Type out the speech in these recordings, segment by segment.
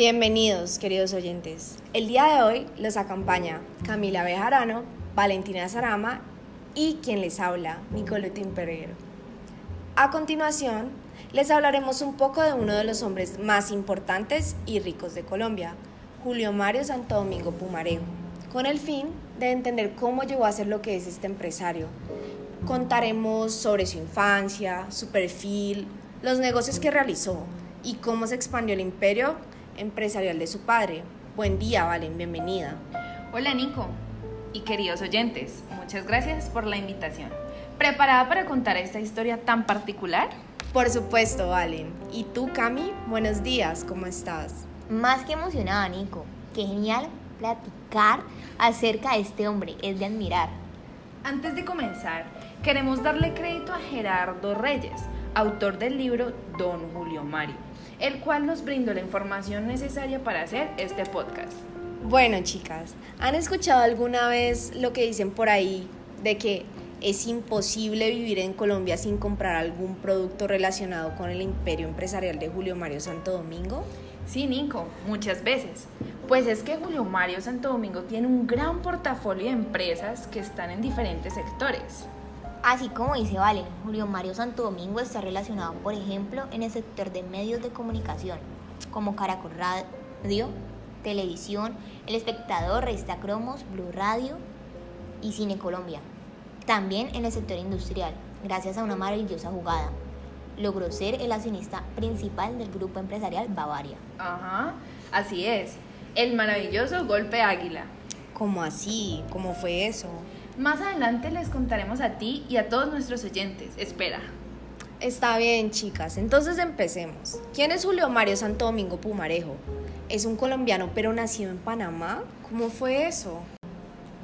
Bienvenidos, queridos oyentes. El día de hoy los acompaña Camila Bejarano, Valentina Sarama y quien les habla, Nicoletín Pereiro. A continuación, les hablaremos un poco de uno de los hombres más importantes y ricos de Colombia, Julio Mario Santo Domingo Pumarejo, con el fin de entender cómo llegó a ser lo que es este empresario. Contaremos sobre su infancia, su perfil, los negocios que realizó y cómo se expandió el imperio empresarial de su padre. Buen día, Valen, bienvenida. Hola Nico y queridos oyentes, muchas gracias por la invitación. ¿Preparada para contar esta historia tan particular? Por supuesto, Valen. ¿Y tú, Cami? Buenos días, ¿cómo estás? Más que emocionada, Nico. Qué genial platicar acerca de este hombre, es de admirar. Antes de comenzar, queremos darle crédito a Gerardo Reyes, autor del libro Don Julio Mario, el cual nos brindó la información necesaria para hacer este podcast. Bueno, chicas, ¿han escuchado alguna vez lo que dicen por ahí de que es imposible vivir en Colombia sin comprar algún producto relacionado con el imperio empresarial de Julio Mario Santo Domingo? Sí, Nico, muchas veces. Pues es que Julio Mario Santo Domingo tiene un gran portafolio de empresas que están en diferentes sectores. Así como dice Valen, Julio Mario Santo Domingo está relacionado, por ejemplo, en el sector de medios de comunicación, como Caracol Radio, Televisión, El Espectador, Revista Cromos, Blue Radio y Cine Colombia. También en el sector industrial, gracias a una maravillosa jugada. Logró ser el accionista principal del grupo empresarial Bavaria. Ajá, así es. El maravilloso golpe águila. ¿Cómo así? ¿Cómo fue eso? Más adelante les contaremos a ti y a todos nuestros oyentes. Espera. Está bien, chicas. Entonces empecemos. ¿Quién es Julio Mario Santo Domingo Pumarejo? ¿Es un colombiano pero nacido en Panamá? ¿Cómo fue eso?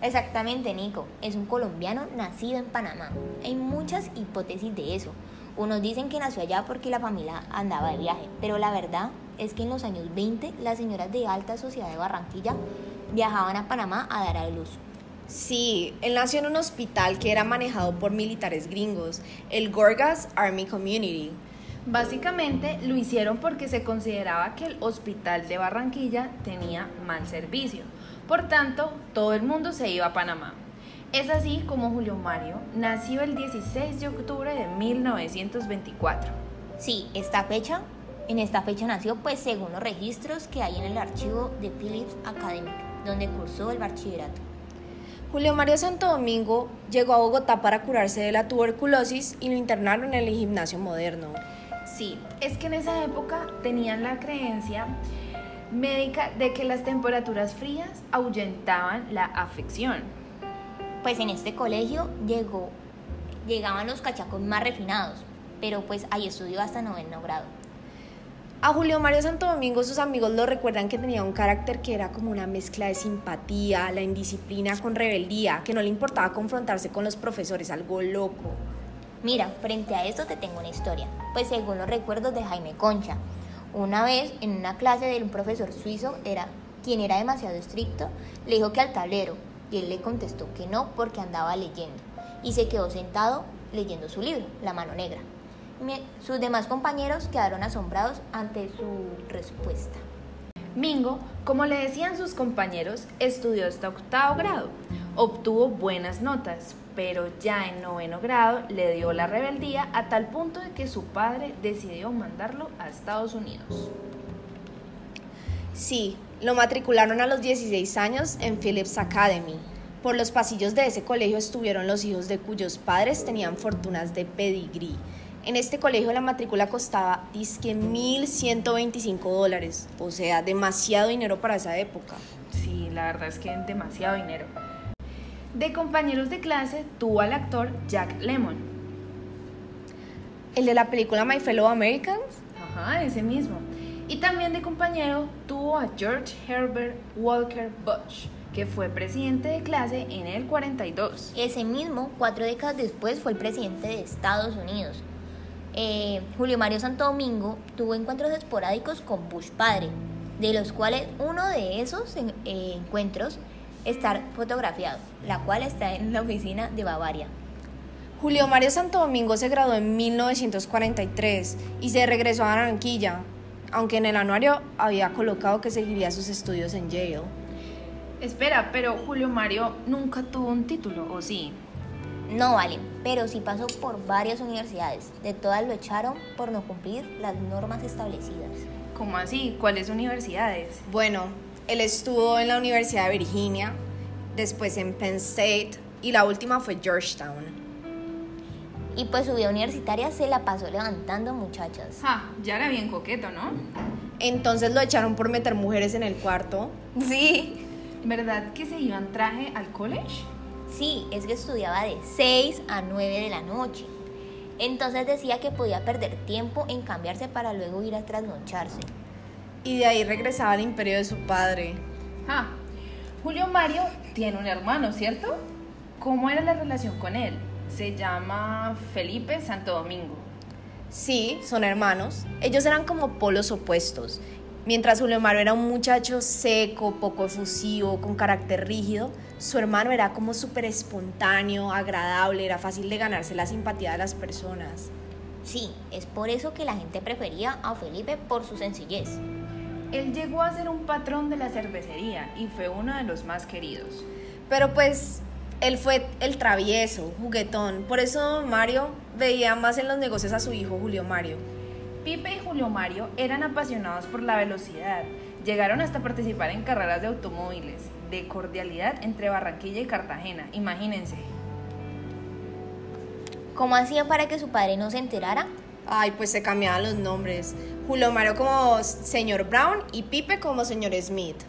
Exactamente, Nico. Es un colombiano nacido en Panamá. Hay muchas hipótesis de eso. Unos dicen que nació allá porque la familia andaba de viaje, pero la verdad es que en los años 20 las señoras de alta sociedad de Barranquilla viajaban a Panamá a dar a luz. Sí, él nació en un hospital que era manejado por militares gringos, el Gorgas Army Community. Básicamente lo hicieron porque se consideraba que el hospital de Barranquilla tenía mal servicio. Por tanto, todo el mundo se iba a Panamá. Es así como Julio Mario nació el 16 de octubre de 1924. Sí, esta fecha, en esta fecha nació pues según los registros que hay en el archivo de Phillips Academic, donde cursó el bachillerato. Julio Mario Santo Domingo llegó a Bogotá para curarse de la tuberculosis y lo internaron en el gimnasio moderno. Sí, es que en esa época tenían la creencia médica de que las temperaturas frías ahuyentaban la afección. Pues en este colegio llegó, llegaban los cachacos más refinados, pero pues ahí estudió hasta noveno grado. A Julio Mario Santo Domingo sus amigos lo recuerdan que tenía un carácter que era como una mezcla de simpatía, la indisciplina con rebeldía, que no le importaba confrontarse con los profesores, algo loco. Mira, frente a esto te tengo una historia, pues según los recuerdos de Jaime Concha, una vez en una clase de un profesor suizo, era, quien era demasiado estricto, le dijo que al tablero, y él le contestó que no porque andaba leyendo, y se quedó sentado leyendo su libro, La mano negra. Sus demás compañeros quedaron asombrados ante su respuesta. Mingo, como le decían sus compañeros, estudió hasta octavo grado. Obtuvo buenas notas, pero ya en noveno grado le dio la rebeldía a tal punto de que su padre decidió mandarlo a Estados Unidos. Sí, lo matricularon a los 16 años en Phillips Academy. Por los pasillos de ese colegio estuvieron los hijos de cuyos padres tenían fortunas de pedigrí. En este colegio la matrícula costaba disque 1.125 dólares, o sea, demasiado dinero para esa época. Sí, la verdad es que es demasiado dinero. De compañeros de clase tuvo al actor Jack Lemmon. ¿El de la película My Fellow Americans? Ajá, ese mismo. Y también de compañero tuvo a George Herbert Walker Bush, que fue presidente de clase en el 42. Ese mismo, cuatro décadas después, fue el presidente de Estados Unidos. Eh, Julio Mario Santo Domingo tuvo encuentros esporádicos con Bush padre, de los cuales uno de esos eh, encuentros está fotografiado, la cual está en la oficina de Bavaria. Julio Mario Santo Domingo se graduó en 1943 y se regresó a Barranquilla. aunque en el anuario había colocado que seguiría sus estudios en Yale. Espera, pero Julio Mario nunca tuvo un título, ¿o sí? No vale, pero sí pasó por varias universidades. De todas lo echaron por no cumplir las normas establecidas. ¿Cómo así? ¿Cuáles universidades? Bueno, él estuvo en la Universidad de Virginia, después en Penn State y la última fue Georgetown. Y pues su vida universitaria se la pasó levantando muchachas. Ah, ya era bien coqueto, ¿no? Entonces lo echaron por meter mujeres en el cuarto. Sí. ¿Verdad que se iba en traje al college? Sí, es que estudiaba de 6 a 9 de la noche. Entonces decía que podía perder tiempo en cambiarse para luego ir a trasnocharse. Y de ahí regresaba al imperio de su padre. Ah, Julio Mario tiene un hermano, ¿cierto? ¿Cómo era la relación con él? Se llama Felipe Santo Domingo. Sí, son hermanos. Ellos eran como polos opuestos. Mientras Julio Mario era un muchacho seco, poco efusivo, con carácter rígido, su hermano era como súper espontáneo, agradable, era fácil de ganarse la simpatía de las personas. Sí, es por eso que la gente prefería a Felipe por su sencillez. Él llegó a ser un patrón de la cervecería y fue uno de los más queridos. Pero pues él fue el travieso, juguetón. Por eso Mario veía más en los negocios a su hijo Julio Mario. Pipe y Julio Mario eran apasionados por la velocidad. Llegaron hasta participar en carreras de automóviles, de cordialidad entre Barranquilla y Cartagena, imagínense. ¿Cómo hacía para que su padre no se enterara? Ay, pues se cambiaban los nombres. Julio Mario como señor Brown y Pipe como señor Smith.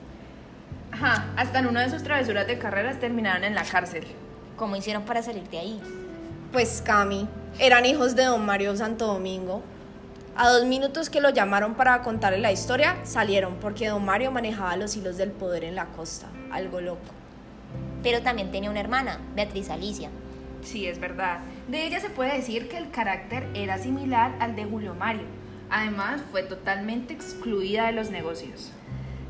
Ajá, hasta en una de sus travesuras de carreras terminaron en la cárcel. ¿Cómo hicieron para salir de ahí? Pues Cami, eran hijos de don Mario Santo Domingo. A dos minutos que lo llamaron para contarle la historia, salieron porque don Mario manejaba los hilos del poder en la costa. Algo loco. Pero también tenía una hermana, Beatriz Alicia. Sí, es verdad. De ella se puede decir que el carácter era similar al de Julio Mario. Además, fue totalmente excluida de los negocios.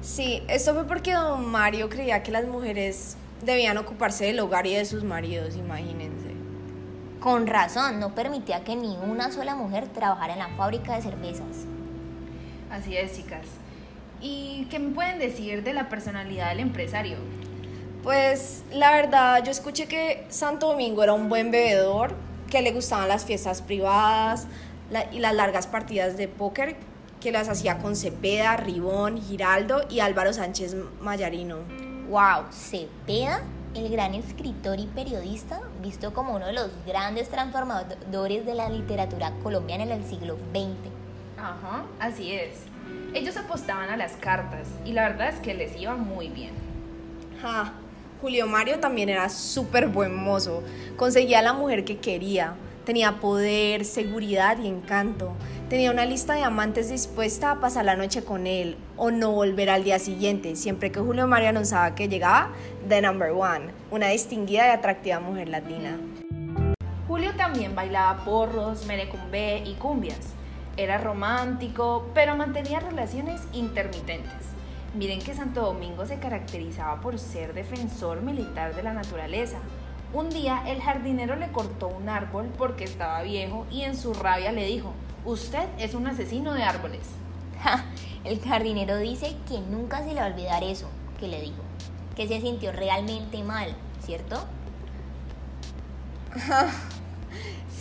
Sí, esto fue porque don Mario creía que las mujeres debían ocuparse del hogar y de sus maridos, imagínense. Con razón, no permitía que ni una sola mujer trabajara en la fábrica de cervezas. Así es, chicas. ¿Y qué me pueden decir de la personalidad del empresario? Pues la verdad, yo escuché que Santo Domingo era un buen bebedor, que le gustaban las fiestas privadas la- y las largas partidas de póker que las hacía con Cepeda, Ribón, Giraldo y Álvaro Sánchez Mayarino. ¡Wow! Cepeda, el gran escritor y periodista, visto como uno de los grandes transformadores de la literatura colombiana en el siglo XX. Ajá, así es. Ellos apostaban a las cartas y la verdad es que les iba muy bien. Ja, Julio Mario también era súper buen mozo, conseguía la mujer que quería, tenía poder, seguridad y encanto. Tenía una lista de amantes dispuesta a pasar la noche con él o no volver al día siguiente, siempre que Julio Mario anunciaba que llegaba The Number One, una distinguida y atractiva mujer latina. Julio también bailaba porros, merecumbe y cumbias. Era romántico, pero mantenía relaciones intermitentes. Miren que Santo Domingo se caracterizaba por ser defensor militar de la naturaleza. Un día el jardinero le cortó un árbol porque estaba viejo y en su rabia le dijo, usted es un asesino de árboles. Ja, el jardinero dice que nunca se le va a olvidar eso que le dijo, que se sintió realmente mal, ¿cierto?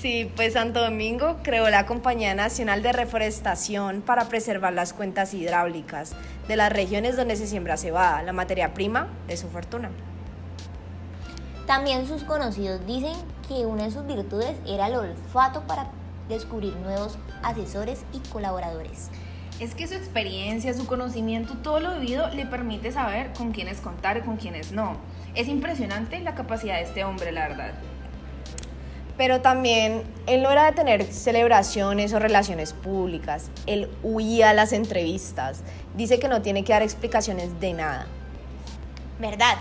Sí, pues Santo Domingo creó la Compañía Nacional de Reforestación para preservar las cuentas hidráulicas de las regiones donde se siembra cebada, la materia prima de su fortuna. También sus conocidos dicen que una de sus virtudes era el olfato para descubrir nuevos asesores y colaboradores. Es que su experiencia, su conocimiento, todo lo vivido le permite saber con quiénes contar y con quiénes no. Es impresionante la capacidad de este hombre, la verdad. Pero también él no era de tener celebraciones o relaciones públicas. Él huía a las entrevistas. Dice que no tiene que dar explicaciones de nada. ¿Verdad?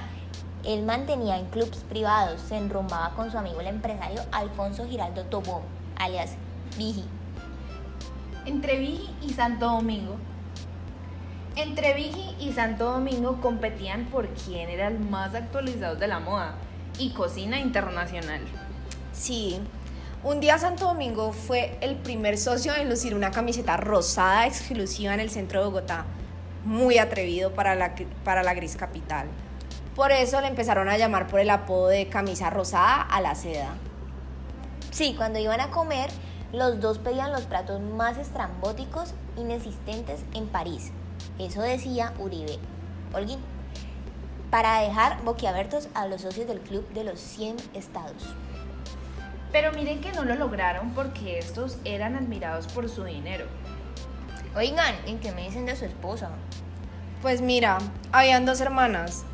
Él mantenía en clubs privados, se enrumbaba con su amigo el empresario Alfonso Giraldo Tobón, alias Vigi. Entre Vigi y Santo Domingo. Entre Vigi y Santo Domingo competían por quién era el más actualizado de la moda y cocina internacional. Sí, Un día Santo Domingo fue el primer socio en lucir una camiseta rosada exclusiva en el centro de Bogotá, muy atrevido para la, para la gris capital. Por eso le empezaron a llamar por el apodo de camisa rosada a la seda. Sí, cuando iban a comer, los dos pedían los platos más estrambóticos inexistentes en París. Eso decía Uribe Holguín. Para dejar boquiabiertos a los socios del club de los 100 estados. Pero miren que no lo lograron porque estos eran admirados por su dinero. Oigan, ¿en qué me dicen de su esposa? Pues mira, habían dos hermanas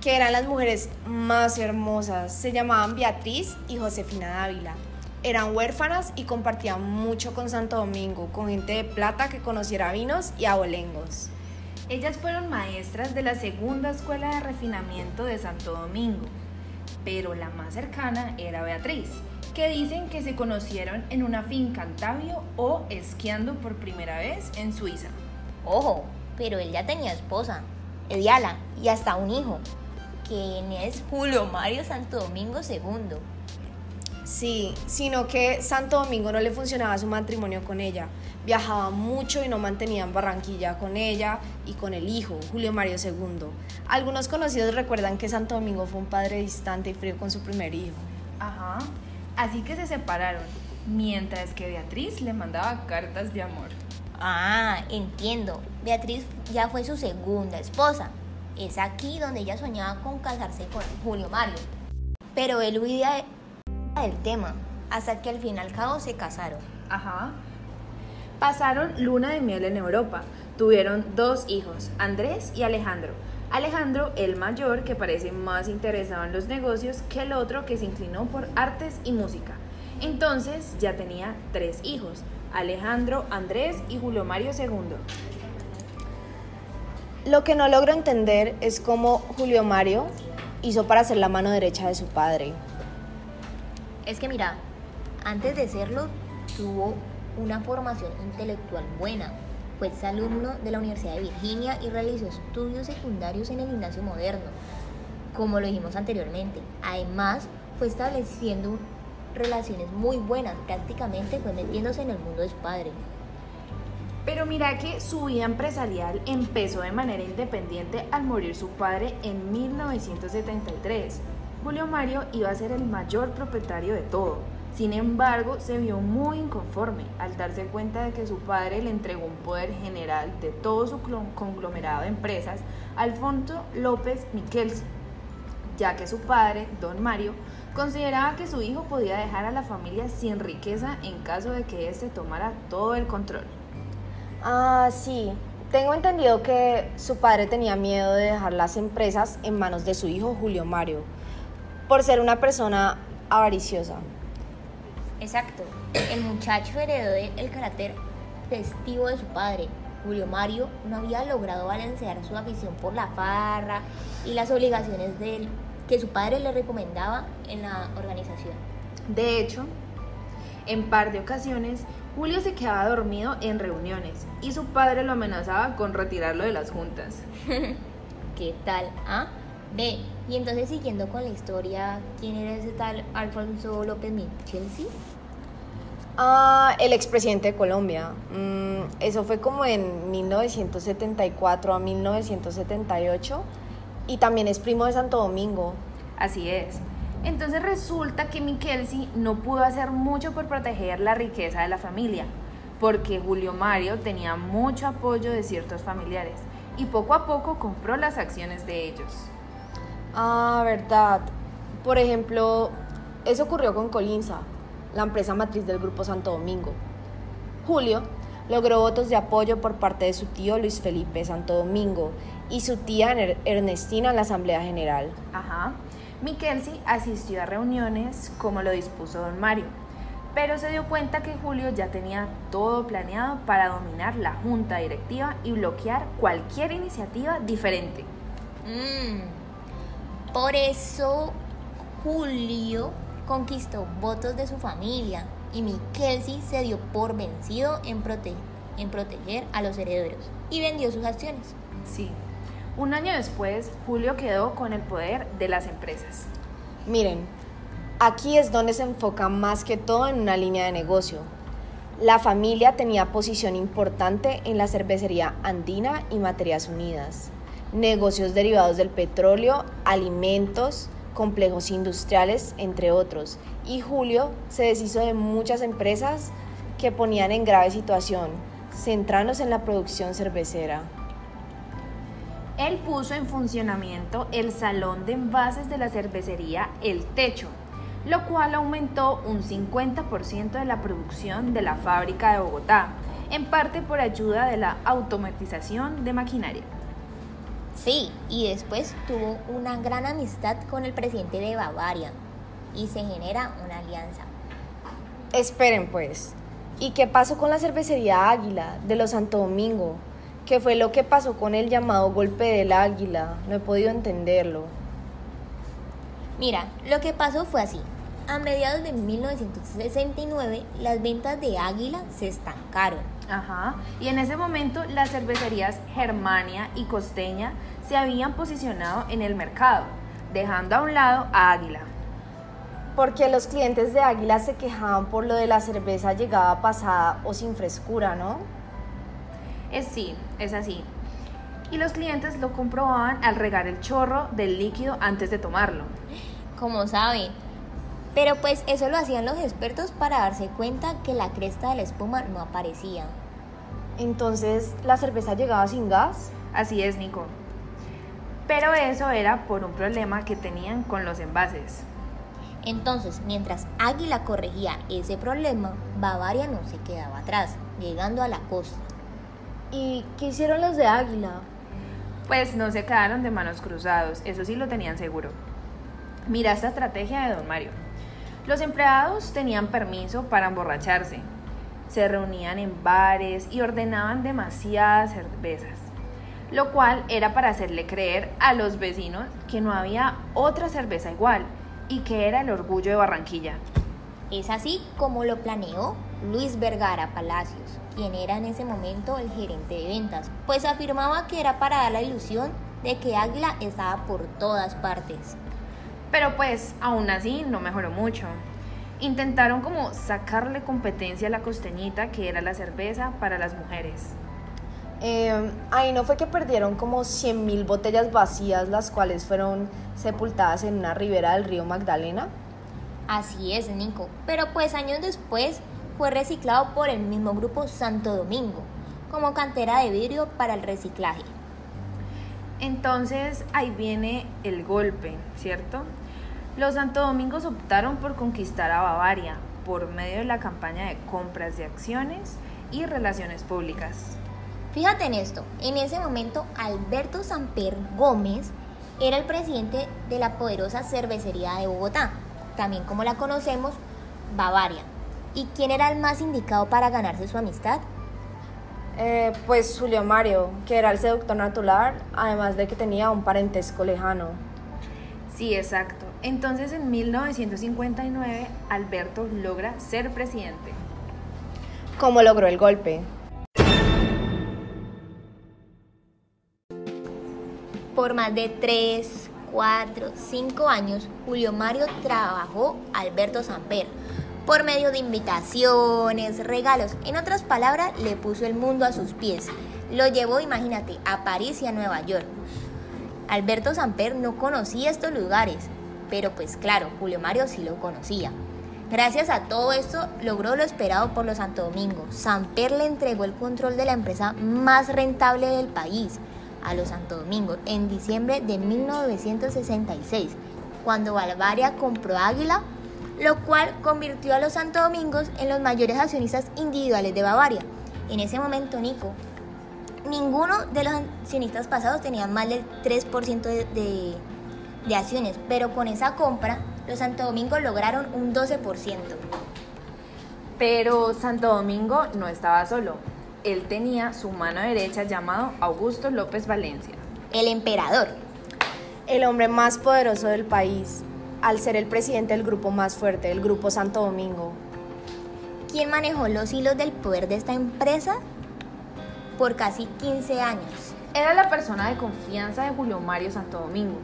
que eran las mujeres más hermosas. Se llamaban Beatriz y Josefina Dávila. Eran huérfanas y compartían mucho con Santo Domingo, con gente de plata que conociera vinos y abolengos. Ellas fueron maestras de la segunda escuela de refinamiento de Santo Domingo, pero la más cercana era Beatriz, que dicen que se conocieron en una finca en o esquiando por primera vez en Suiza. Ojo, pero él ya tenía esposa, Ediala, y hasta un hijo, quien es Julio Mario Santo Domingo II. Sí, sino que Santo Domingo no le funcionaba su matrimonio con ella. Viajaba mucho y no mantenía en Barranquilla con ella y con el hijo, Julio Mario II. Algunos conocidos recuerdan que Santo Domingo fue un padre distante y frío con su primer hijo. Ajá, así que se separaron, mientras que Beatriz le mandaba cartas de amor. Ah, entiendo. Beatriz ya fue su segunda esposa. Es aquí donde ella soñaba con casarse con Julio Mario. Pero él huía del tema, hasta que al fin y al cabo se casaron. Ajá. Pasaron luna de miel en Europa. Tuvieron dos hijos, Andrés y Alejandro. Alejandro, el mayor, que parece más interesado en los negocios que el otro que se inclinó por artes y música. Entonces ya tenía tres hijos, Alejandro, Andrés y Julio Mario II. Lo que no logro entender es cómo Julio Mario hizo para ser la mano derecha de su padre. Es que mira, antes de serlo, tuvo una formación intelectual buena. Fue alumno de la Universidad de Virginia y realizó estudios secundarios en el gimnasio moderno, como lo dijimos anteriormente. Además, fue estableciendo relaciones muy buenas, prácticamente fue metiéndose en el mundo de su padre. Pero mira que su vida empresarial empezó de manera independiente al morir su padre en 1973. Julio Mario iba a ser el mayor propietario de todo. Sin embargo, se vio muy inconforme al darse cuenta de que su padre le entregó un poder general de todo su conglomerado de empresas Alfonso López Miquelsi, ya que su padre, don Mario, consideraba que su hijo podía dejar a la familia sin riqueza en caso de que éste tomara todo el control. Ah, sí. Tengo entendido que su padre tenía miedo de dejar las empresas en manos de su hijo Julio Mario, por ser una persona avariciosa. Exacto. El muchacho heredó el carácter festivo de su padre. Julio Mario no había logrado balancear su afición por la farra y las obligaciones de él que su padre le recomendaba en la organización. De hecho, en par de ocasiones Julio se quedaba dormido en reuniones y su padre lo amenazaba con retirarlo de las juntas. ¿Qué tal? ¿Ah? Ve, y entonces siguiendo con la historia, ¿quién era ese tal Alfonso López Chelsea? Ah, el expresidente de Colombia. Mm, eso fue como en 1974 a 1978 y también es primo de Santo Domingo. Así es. Entonces resulta que Mikelsi no pudo hacer mucho por proteger la riqueza de la familia, porque Julio Mario tenía mucho apoyo de ciertos familiares y poco a poco compró las acciones de ellos. Ah, verdad. Por ejemplo, eso ocurrió con Colinsa, la empresa matriz del Grupo Santo Domingo. Julio logró votos de apoyo por parte de su tío Luis Felipe Santo Domingo y su tía Ernestina en la Asamblea General. Ajá. Mikelsi asistió a reuniones como lo dispuso don Mario, pero se dio cuenta que Julio ya tenía todo planeado para dominar la junta directiva y bloquear cualquier iniciativa diferente. Mm. Por eso Julio conquistó votos de su familia y Mikelsi se dio por vencido en, en proteger a los herederos y vendió sus acciones. Sí, un año después, Julio quedó con el poder de las empresas. Miren, Aquí es donde se enfoca más que todo en una línea de negocio. La familia tenía posición importante en la cervecería andina y Materias Unidas, negocios derivados del petróleo, alimentos, complejos industriales, entre otros. Y Julio se deshizo de muchas empresas que ponían en grave situación, centrándose en la producción cervecera. Él puso en funcionamiento el salón de envases de la cervecería El Techo, lo cual aumentó un 50% de la producción de la fábrica de Bogotá, en parte por ayuda de la automatización de maquinaria. Sí, y después tuvo una gran amistad con el presidente de Bavaria y se genera una alianza. Esperen pues, ¿y qué pasó con la cervecería Águila de los Santo Domingo? ¿Qué fue lo que pasó con el llamado golpe del águila? No he podido entenderlo. Mira, lo que pasó fue así. A mediados de 1969, las ventas de Águila se estancaron. Ajá. Y en ese momento las cervecerías Germania y Costeña se habían posicionado en el mercado, dejando a un lado a Águila. Porque los clientes de Águila se quejaban por lo de la cerveza llegada pasada o sin frescura, ¿no? Es sí, es así. Y los clientes lo comprobaban al regar el chorro del líquido antes de tomarlo. Como saben. Pero pues eso lo hacían los expertos para darse cuenta que la cresta de la espuma no aparecía. Entonces, ¿la cerveza llegaba sin gas? Así es, Nico. Pero eso era por un problema que tenían con los envases. Entonces, mientras Águila corregía ese problema, Bavaria no se quedaba atrás, llegando a la costa. ¿Y qué hicieron los de Águila? Pues no se quedaron de manos cruzados, eso sí lo tenían seguro. Mira esta estrategia de don Mario. Los empleados tenían permiso para emborracharse. Se reunían en bares y ordenaban demasiadas cervezas, lo cual era para hacerle creer a los vecinos que no había otra cerveza igual y que era el orgullo de Barranquilla. Es así como lo planeó Luis Vergara Palacios, quien era en ese momento el gerente de ventas, pues afirmaba que era para dar la ilusión de que Águila estaba por todas partes. Pero pues aún así no mejoró mucho. Intentaron como sacarle competencia a la costeñita, que era la cerveza para las mujeres. Eh, ahí no fue que perdieron como 100.000 botellas vacías, las cuales fueron sepultadas en una ribera del río Magdalena. Así es, Nico. Pero pues años después fue reciclado por el mismo grupo Santo Domingo, como cantera de vidrio para el reciclaje. Entonces ahí viene el golpe, ¿cierto? Los Santo Domingos optaron por conquistar a Bavaria por medio de la campaña de compras de acciones y relaciones públicas. Fíjate en esto, en ese momento Alberto Samper Gómez era el presidente de la poderosa cervecería de Bogotá, también como la conocemos, Bavaria. ¿Y quién era el más indicado para ganarse su amistad? Eh, pues Julio Mario, que era el seductor natural, además de que tenía un parentesco lejano. Sí, exacto. Entonces en 1959 Alberto logra ser presidente. ¿Cómo logró el golpe? Por más de 3, 4, 5 años, Julio Mario trabajó a Alberto Samper por medio de invitaciones, regalos. En otras palabras, le puso el mundo a sus pies. Lo llevó, imagínate, a París y a Nueva York. Alberto Samper no conocía estos lugares, pero pues claro, Julio Mario sí lo conocía. Gracias a todo esto logró lo esperado por los Santo Domingo. Samper le entregó el control de la empresa más rentable del país a los Santo Domingo en diciembre de 1966, cuando Bavaria compró Águila, lo cual convirtió a los Santo Domingos en los mayores accionistas individuales de Bavaria. En ese momento, Nico, ninguno de los accionistas pasados tenía más del 3% de, de de acciones, pero con esa compra los Santo Domingo lograron un 12%. Pero Santo Domingo no estaba solo. Él tenía su mano derecha llamado Augusto López Valencia. El emperador. El hombre más poderoso del país, al ser el presidente del grupo más fuerte, el Grupo Santo Domingo. ¿Quién manejó los hilos del poder de esta empresa? Por casi 15 años. Era la persona de confianza de Julio Mario Santo Domingo.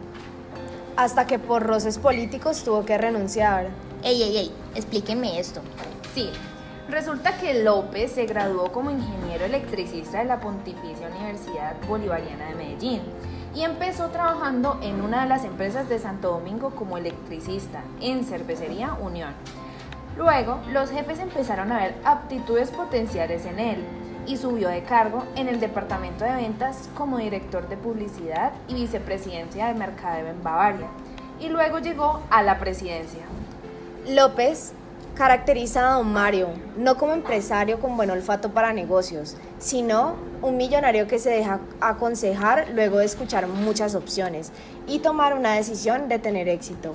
hasta que por roces políticos tuvo que renunciar. Ey, ey, ey, explíquenme esto. Sí, resulta que López se graduó como ingeniero electricista de la Pontificia Universidad Bolivariana de Medellín y empezó trabajando en una de las empresas de Santo Domingo como electricista en Cervecería Unión. Luego, los jefes empezaron a ver aptitudes potenciales en él y subió de cargo en el departamento de ventas como director de publicidad y vicepresidencia de mercadeo en Bavaria. Y luego llegó a la presidencia. López caracteriza a don Mario no como empresario con buen olfato para negocios, sino un millonario que se deja aconsejar luego de escuchar muchas opciones y tomar una decisión de tener éxito,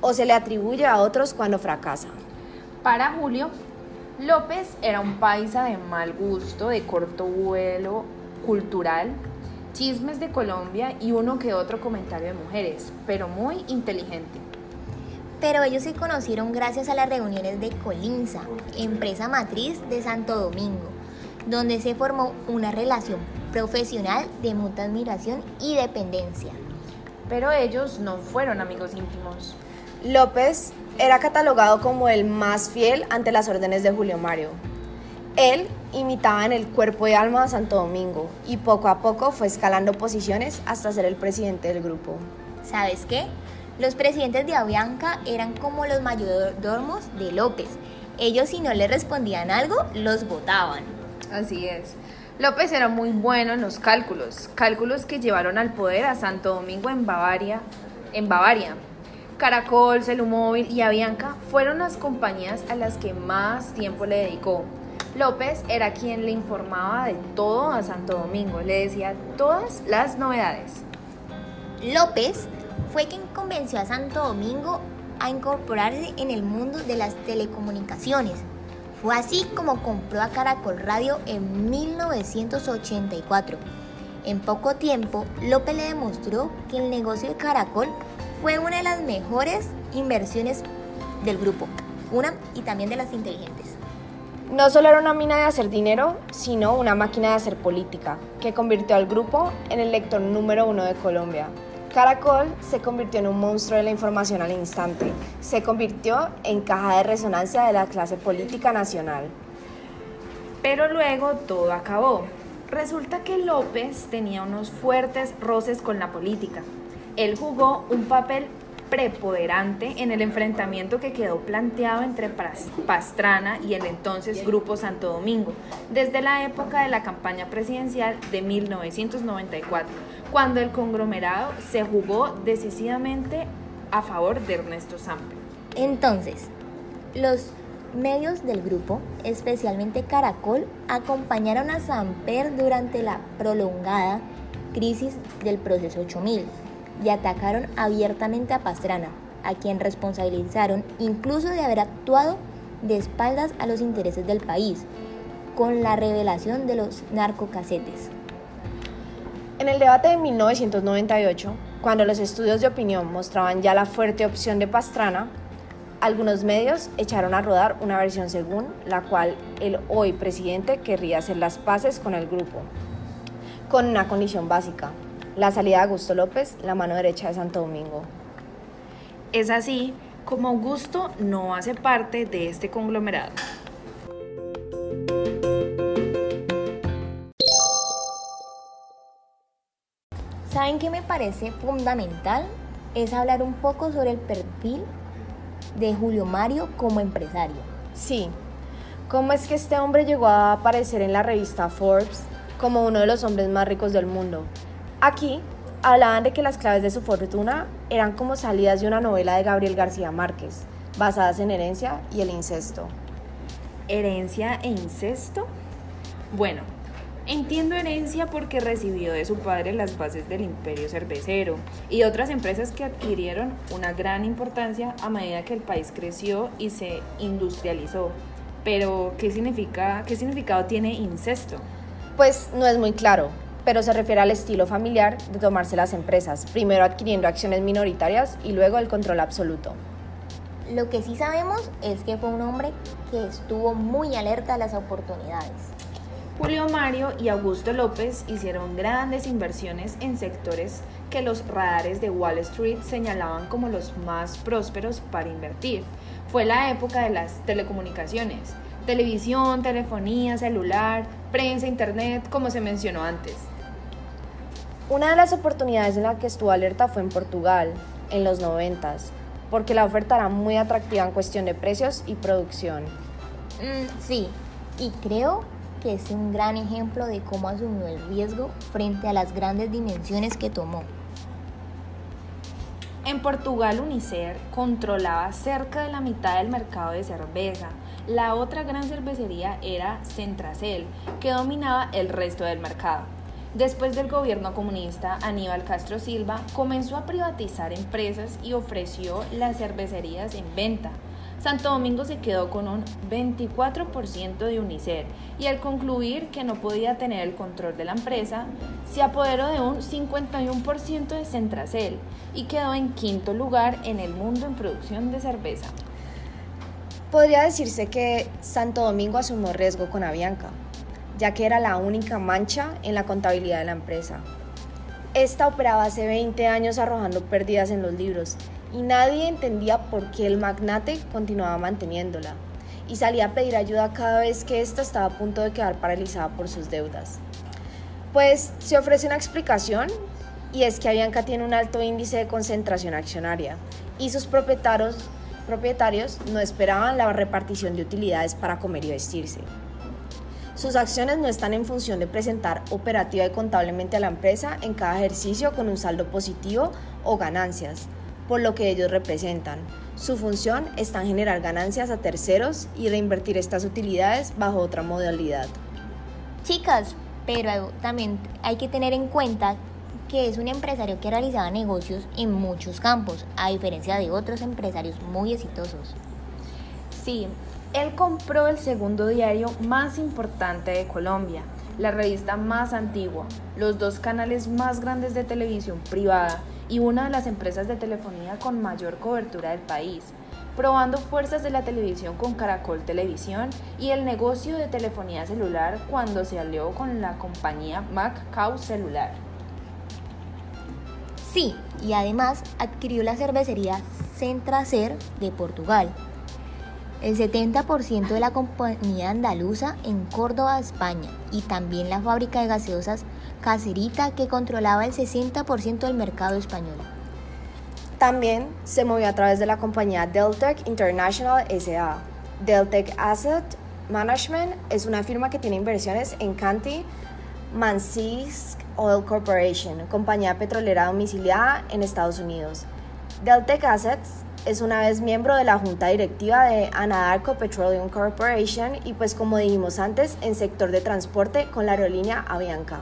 o se le atribuye a otros cuando fracasa. Para Julio, López era un paisa de mal gusto, de corto vuelo cultural, chismes de Colombia y uno que otro comentario de mujeres, pero muy inteligente. Pero ellos se conocieron gracias a las reuniones de Colinsa, empresa matriz de Santo Domingo, donde se formó una relación profesional de mutua admiración y dependencia. Pero ellos no fueron amigos íntimos. López era catalogado como el más fiel ante las órdenes de Julio Mario. Él imitaba en el cuerpo y alma a Santo Domingo y poco a poco fue escalando posiciones hasta ser el presidente del grupo. ¿Sabes qué? Los presidentes de Avianca eran como los mayordomos de López. Ellos si no le respondían algo, los votaban. Así es. López era muy bueno en los cálculos, cálculos que llevaron al poder a Santo Domingo en Bavaria, en Bavaria Caracol, Celumóvil y Avianca fueron las compañías a las que más tiempo le dedicó. López era quien le informaba de todo a Santo Domingo, le decía todas las novedades. López fue quien convenció a Santo Domingo a incorporarse en el mundo de las telecomunicaciones. Fue así como compró a Caracol Radio en 1984. En poco tiempo, López le demostró que el negocio de Caracol fue una de las mejores inversiones del grupo, una y también de las inteligentes. No solo era una mina de hacer dinero, sino una máquina de hacer política, que convirtió al grupo en el lector número uno de Colombia. Caracol se convirtió en un monstruo de la información al instante, se convirtió en caja de resonancia de la clase política nacional. Pero luego todo acabó. Resulta que López tenía unos fuertes roces con la política. Él jugó un papel preponderante en el enfrentamiento que quedó planteado entre Pastrana y el entonces Grupo Santo Domingo, desde la época de la campaña presidencial de 1994, cuando el conglomerado se jugó decisivamente a favor de Ernesto Samper. Entonces, los medios del grupo, especialmente Caracol, acompañaron a Samper durante la prolongada crisis del proceso 8000 y atacaron abiertamente a Pastrana, a quien responsabilizaron incluso de haber actuado de espaldas a los intereses del país, con la revelación de los narcocasetes. En el debate de 1998, cuando los estudios de opinión mostraban ya la fuerte opción de Pastrana, algunos medios echaron a rodar una versión según la cual el hoy presidente querría hacer las paces con el grupo, con una condición básica, la salida de Augusto López, la mano derecha de Santo Domingo. Es así como Augusto no hace parte de este conglomerado. ¿Saben qué me parece fundamental? Es hablar un poco sobre el perfil de Julio Mario como empresario. Sí, ¿cómo es que este hombre llegó a aparecer en la revista Forbes como uno de los hombres más ricos del mundo? Aquí hablaban de que las claves de su fortuna eran como salidas de una novela de Gabriel García Márquez, basadas en herencia y el incesto. ¿Herencia e incesto? Bueno, entiendo herencia porque recibió de su padre las bases del imperio cervecero y otras empresas que adquirieron una gran importancia a medida que el país creció y se industrializó. Pero, ¿qué, significa, qué significado tiene incesto? Pues no es muy claro, pero se refiere al estilo familiar de tomarse las empresas, primero adquiriendo acciones minoritarias y luego el control absoluto. Lo que sí sabemos es que fue un hombre que estuvo muy alerta a las oportunidades. Julio Mario y Augusto López hicieron grandes inversiones en sectores que los radares de Wall Street señalaban como los más prósperos para invertir. Fue la época de las telecomunicaciones, televisión, telefonía, celular, prensa, internet, como se mencionó antes. Una de las oportunidades en la que estuvo alerta fue en Portugal, en los noventas, porque la oferta era muy atractiva en cuestión de precios y producción. Mm, sí, y creo que es un gran ejemplo de cómo asumió el riesgo frente a las grandes dimensiones que tomó. En Portugal, Unicer controlaba cerca de la mitad del mercado de cerveza. La otra gran cervecería era Centracel, que dominaba el resto del mercado. Después del gobierno comunista, Aníbal Castro Silva comenzó a privatizar empresas y ofreció las cervecerías en venta. Santo Domingo se quedó con un 24% de Unicer y al concluir que no podía tener el control de la empresa, se apoderó de un 51% de Centracel y quedó en quinto lugar en el mundo en producción de cerveza. Podría decirse que Santo Domingo asumió riesgo con Avianca, ya que era la única mancha en la contabilidad de la empresa. Esta operaba hace 20 años arrojando pérdidas en los libros y nadie entendía por qué el magnate continuaba manteniéndola y salía a pedir ayuda cada vez que ésta estaba a punto de quedar paralizada por sus deudas. Pues se ofrece una explicación y es que Avianca tiene un alto índice de concentración accionaria y sus propietarios, propietarios no esperaban la repartición de utilidades para comer y vestirse. Sus acciones no están en función de presentar operativa y contablemente a la empresa en cada ejercicio con un saldo positivo o ganancias, por lo que ellos representan. Su función está en generar ganancias a terceros y reinvertir estas utilidades bajo otra modalidad. Chicas, pero también hay que tener en cuenta que es un empresario que realizaba negocios en muchos campos, a diferencia de otros empresarios muy exitosos. Sí, él compró el segundo diario más importante de Colombia, la revista más antigua, los dos canales más grandes de televisión privada y una de las empresas de telefonía con mayor cobertura del país, probando fuerzas de la televisión con Caracol Televisión y el negocio de telefonía celular cuando se alió con la compañía MacCow Celular. Sí, y además adquirió la cervecería Centracer de Portugal, el 70% de la compañía andaluza en Córdoba, España, y también la fábrica de gaseosas Caserita que controlaba el 60% del mercado español. También se movió a través de la compañía Deltec International SA. Deltec Asset Management es una firma que tiene inversiones en Canty Mansisk Oil Corporation, compañía petrolera domiciliada en Estados Unidos. Deltec Assets es una vez miembro de la junta directiva de Anadarko Petroleum Corporation y pues como dijimos antes, en sector de transporte con la aerolínea Avianca.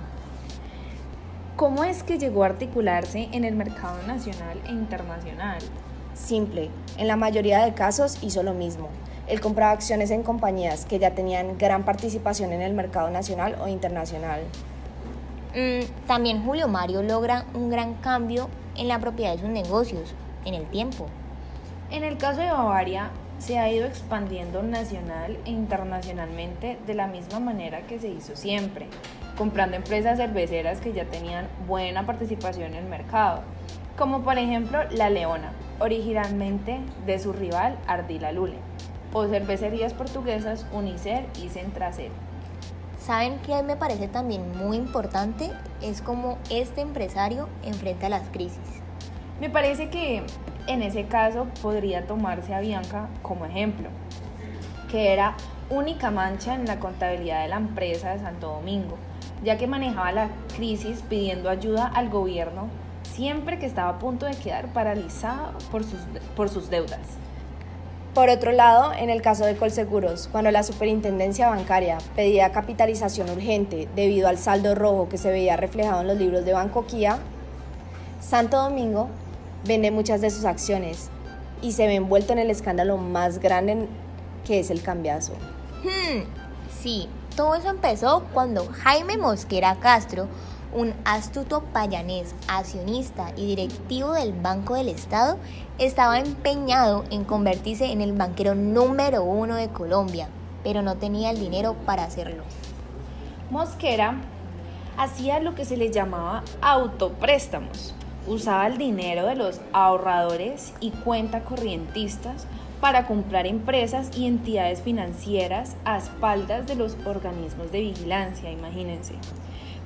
¿Cómo es que llegó a articularse en el mercado nacional e internacional? Simple, en la mayoría de casos hizo lo mismo. Él compraba acciones en compañías que ya tenían gran participación en el mercado nacional o internacional. Mm, también Julio Mario logra un gran cambio en la propiedad de sus negocios, en el tiempo. En el caso de Bavaria, se ha ido expandiendo nacional e internacionalmente de la misma manera que se hizo siempre comprando empresas cerveceras que ya tenían buena participación en el mercado, como por ejemplo La Leona, originalmente de su rival Ardila Lule, o cervecerías portuguesas Unicer y Centracer. ¿Saben qué me parece también muy importante? Es como este empresario enfrenta las crisis. Me parece que en ese caso podría tomarse a Bianca como ejemplo, que era única mancha en la contabilidad de la empresa de Santo Domingo, ya que manejaba la crisis pidiendo ayuda al gobierno siempre que estaba a punto de quedar paralizada por sus, por sus deudas. Por otro lado, en el caso de Colseguros, cuando la superintendencia bancaria pedía capitalización urgente debido al saldo rojo que se veía reflejado en los libros de Banco Kia, Santo Domingo vende muchas de sus acciones y se ve envuelto en el escándalo más grande que es el cambiazo. Hmm, sí, todo eso empezó cuando Jaime Mosquera Castro, un astuto payanés, accionista y directivo del Banco del Estado, estaba empeñado en convertirse en el banquero número uno de Colombia, pero no tenía el dinero para hacerlo. Mosquera hacía lo que se le llamaba autopréstamos. Usaba el dinero de los ahorradores y cuenta corrientistas para comprar empresas y entidades financieras a espaldas de los organismos de vigilancia, imagínense.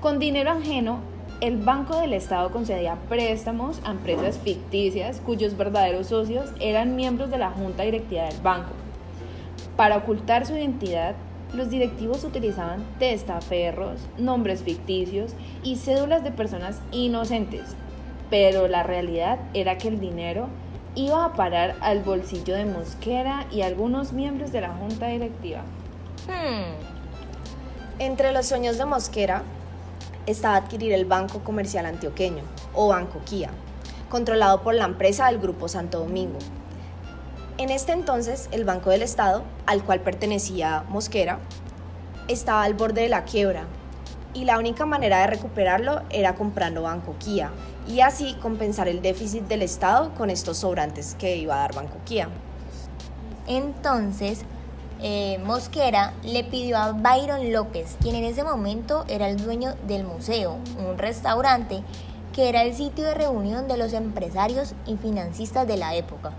Con dinero ajeno, el Banco del Estado concedía préstamos a empresas ficticias cuyos verdaderos socios eran miembros de la junta directiva del banco. Para ocultar su identidad, los directivos utilizaban testaferros, nombres ficticios y cédulas de personas inocentes, pero la realidad era que el dinero iba a parar al bolsillo de Mosquera y algunos miembros de la junta directiva. Hmm. Entre los sueños de Mosquera estaba adquirir el Banco Comercial Antioqueño, o Banco Kia, controlado por la empresa del Grupo Santo Domingo. En este entonces, el Banco del Estado, al cual pertenecía Mosquera, estaba al borde de la quiebra y la única manera de recuperarlo era comprando Banco Kia y así compensar el déficit del Estado con estos sobrantes que iba a dar Banco Kia. Entonces, eh, Mosquera le pidió a Byron López, quien en ese momento era el dueño del museo, un restaurante que era el sitio de reunión de los empresarios y financistas de la época,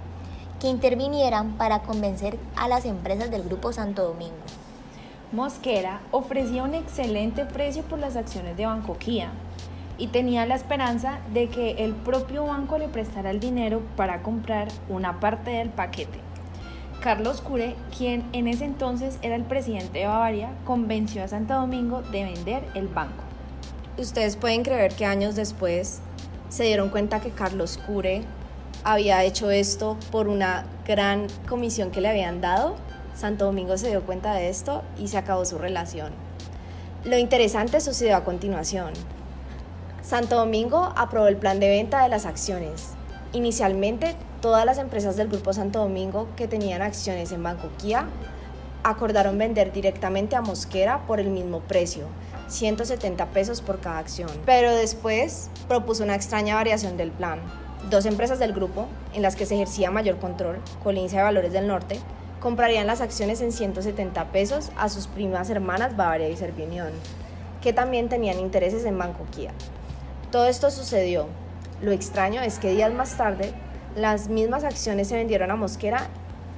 que intervinieran para convencer a las empresas del Grupo Santo Domingo. Mosquera ofrecía un excelente precio por las acciones de Banco Kia y tenía la esperanza de que el propio banco le prestara el dinero para comprar una parte del paquete. Carlos Cure, quien en ese entonces era el presidente de Bavaria, convenció a Santo Domingo de vender el banco. Ustedes pueden creer que años después se dieron cuenta que Carlos Cure había hecho esto por una gran comisión que le habían dado. Santo Domingo se dio cuenta de esto y se acabó su relación. Lo interesante sucedió a continuación. Santo Domingo aprobó el plan de venta de las acciones. Inicialmente Todas las empresas del Grupo Santo Domingo que tenían acciones en Banco Kia acordaron vender directamente a Mosquera por el mismo precio, 170 pesos por cada acción. Pero después propuso una extraña variación del plan. Dos empresas del grupo, en las que se ejercía mayor control, Colincia de Valores del Norte, comprarían las acciones en 170 pesos a sus primas hermanas Bavaria y Servinión, que también tenían intereses en Banco Kia. Todo esto sucedió. Lo extraño es que días más tarde las mismas acciones se vendieron a Mosquera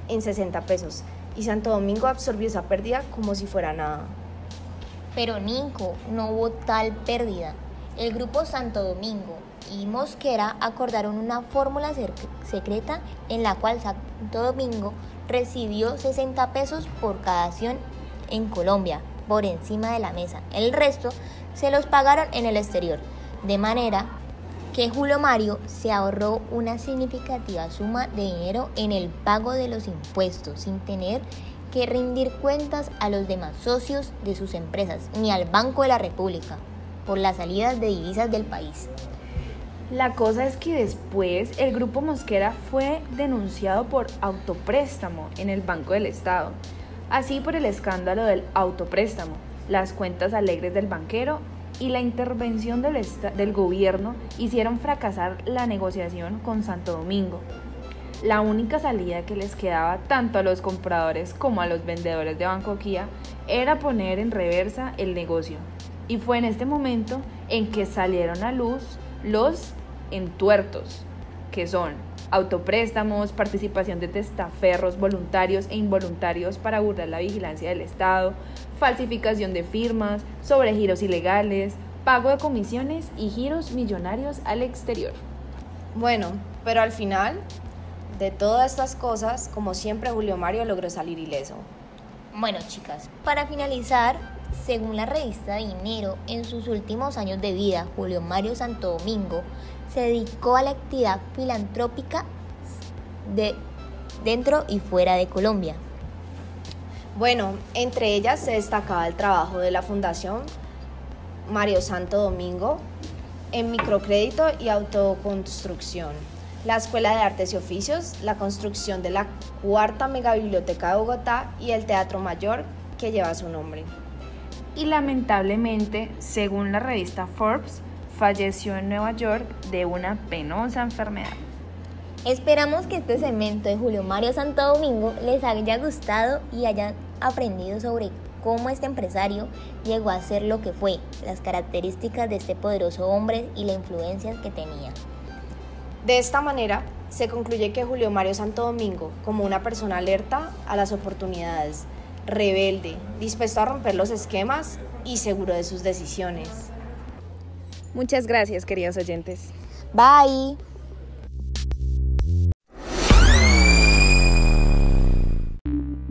en 60 pesos y Santo Domingo absorbió esa pérdida como si fuera nada. Pero Nico, no hubo tal pérdida. El grupo Santo Domingo y Mosquera acordaron una fórmula secreta en la cual Santo Domingo recibió 60 pesos por cada acción en Colombia, por encima de la mesa. El resto se los pagaron en el exterior, de manera que Julio Mario se ahorró una significativa suma de dinero en el pago de los impuestos sin tener que rendir cuentas a los demás socios de sus empresas ni al Banco de la República por las salidas de divisas del país. La cosa es que después el grupo Mosquera fue denunciado por autopréstamo en el Banco del Estado, así por el escándalo del autopréstamo, las cuentas alegres del banquero y la intervención del, del gobierno hicieron fracasar la negociación con Santo Domingo. La única salida que les quedaba tanto a los compradores como a los vendedores de Banco Kia era poner en reversa el negocio. Y fue en este momento en que salieron a luz los entuertos, que son autopréstamos, participación de testaferros voluntarios e involuntarios para burlar la vigilancia del Estado, falsificación de firmas, sobregiros ilegales, pago de comisiones y giros millonarios al exterior. Bueno, pero al final de todas estas cosas, como siempre, Julio Mario logró salir ileso. Bueno, chicas, para finalizar, según la revista Dinero, en sus últimos años de vida, Julio Mario Santo Domingo se dedicó a la actividad filantrópica de dentro y fuera de Colombia. Bueno, entre ellas se destacaba el trabajo de la Fundación Mario Santo Domingo en microcrédito y autoconstrucción, la Escuela de Artes y Oficios, la construcción de la cuarta megabiblioteca de Bogotá y el Teatro Mayor que lleva su nombre. Y lamentablemente, según la revista Forbes, falleció en Nueva York de una penosa enfermedad. Esperamos que este segmento de Julio Mario Santo Domingo les haya gustado y hayan aprendido sobre cómo este empresario llegó a ser lo que fue, las características de este poderoso hombre y la influencia que tenía. De esta manera, se concluye que Julio Mario Santo Domingo, como una persona alerta a las oportunidades, rebelde, dispuesto a romper los esquemas y seguro de sus decisiones. Muchas gracias, queridos oyentes. Bye.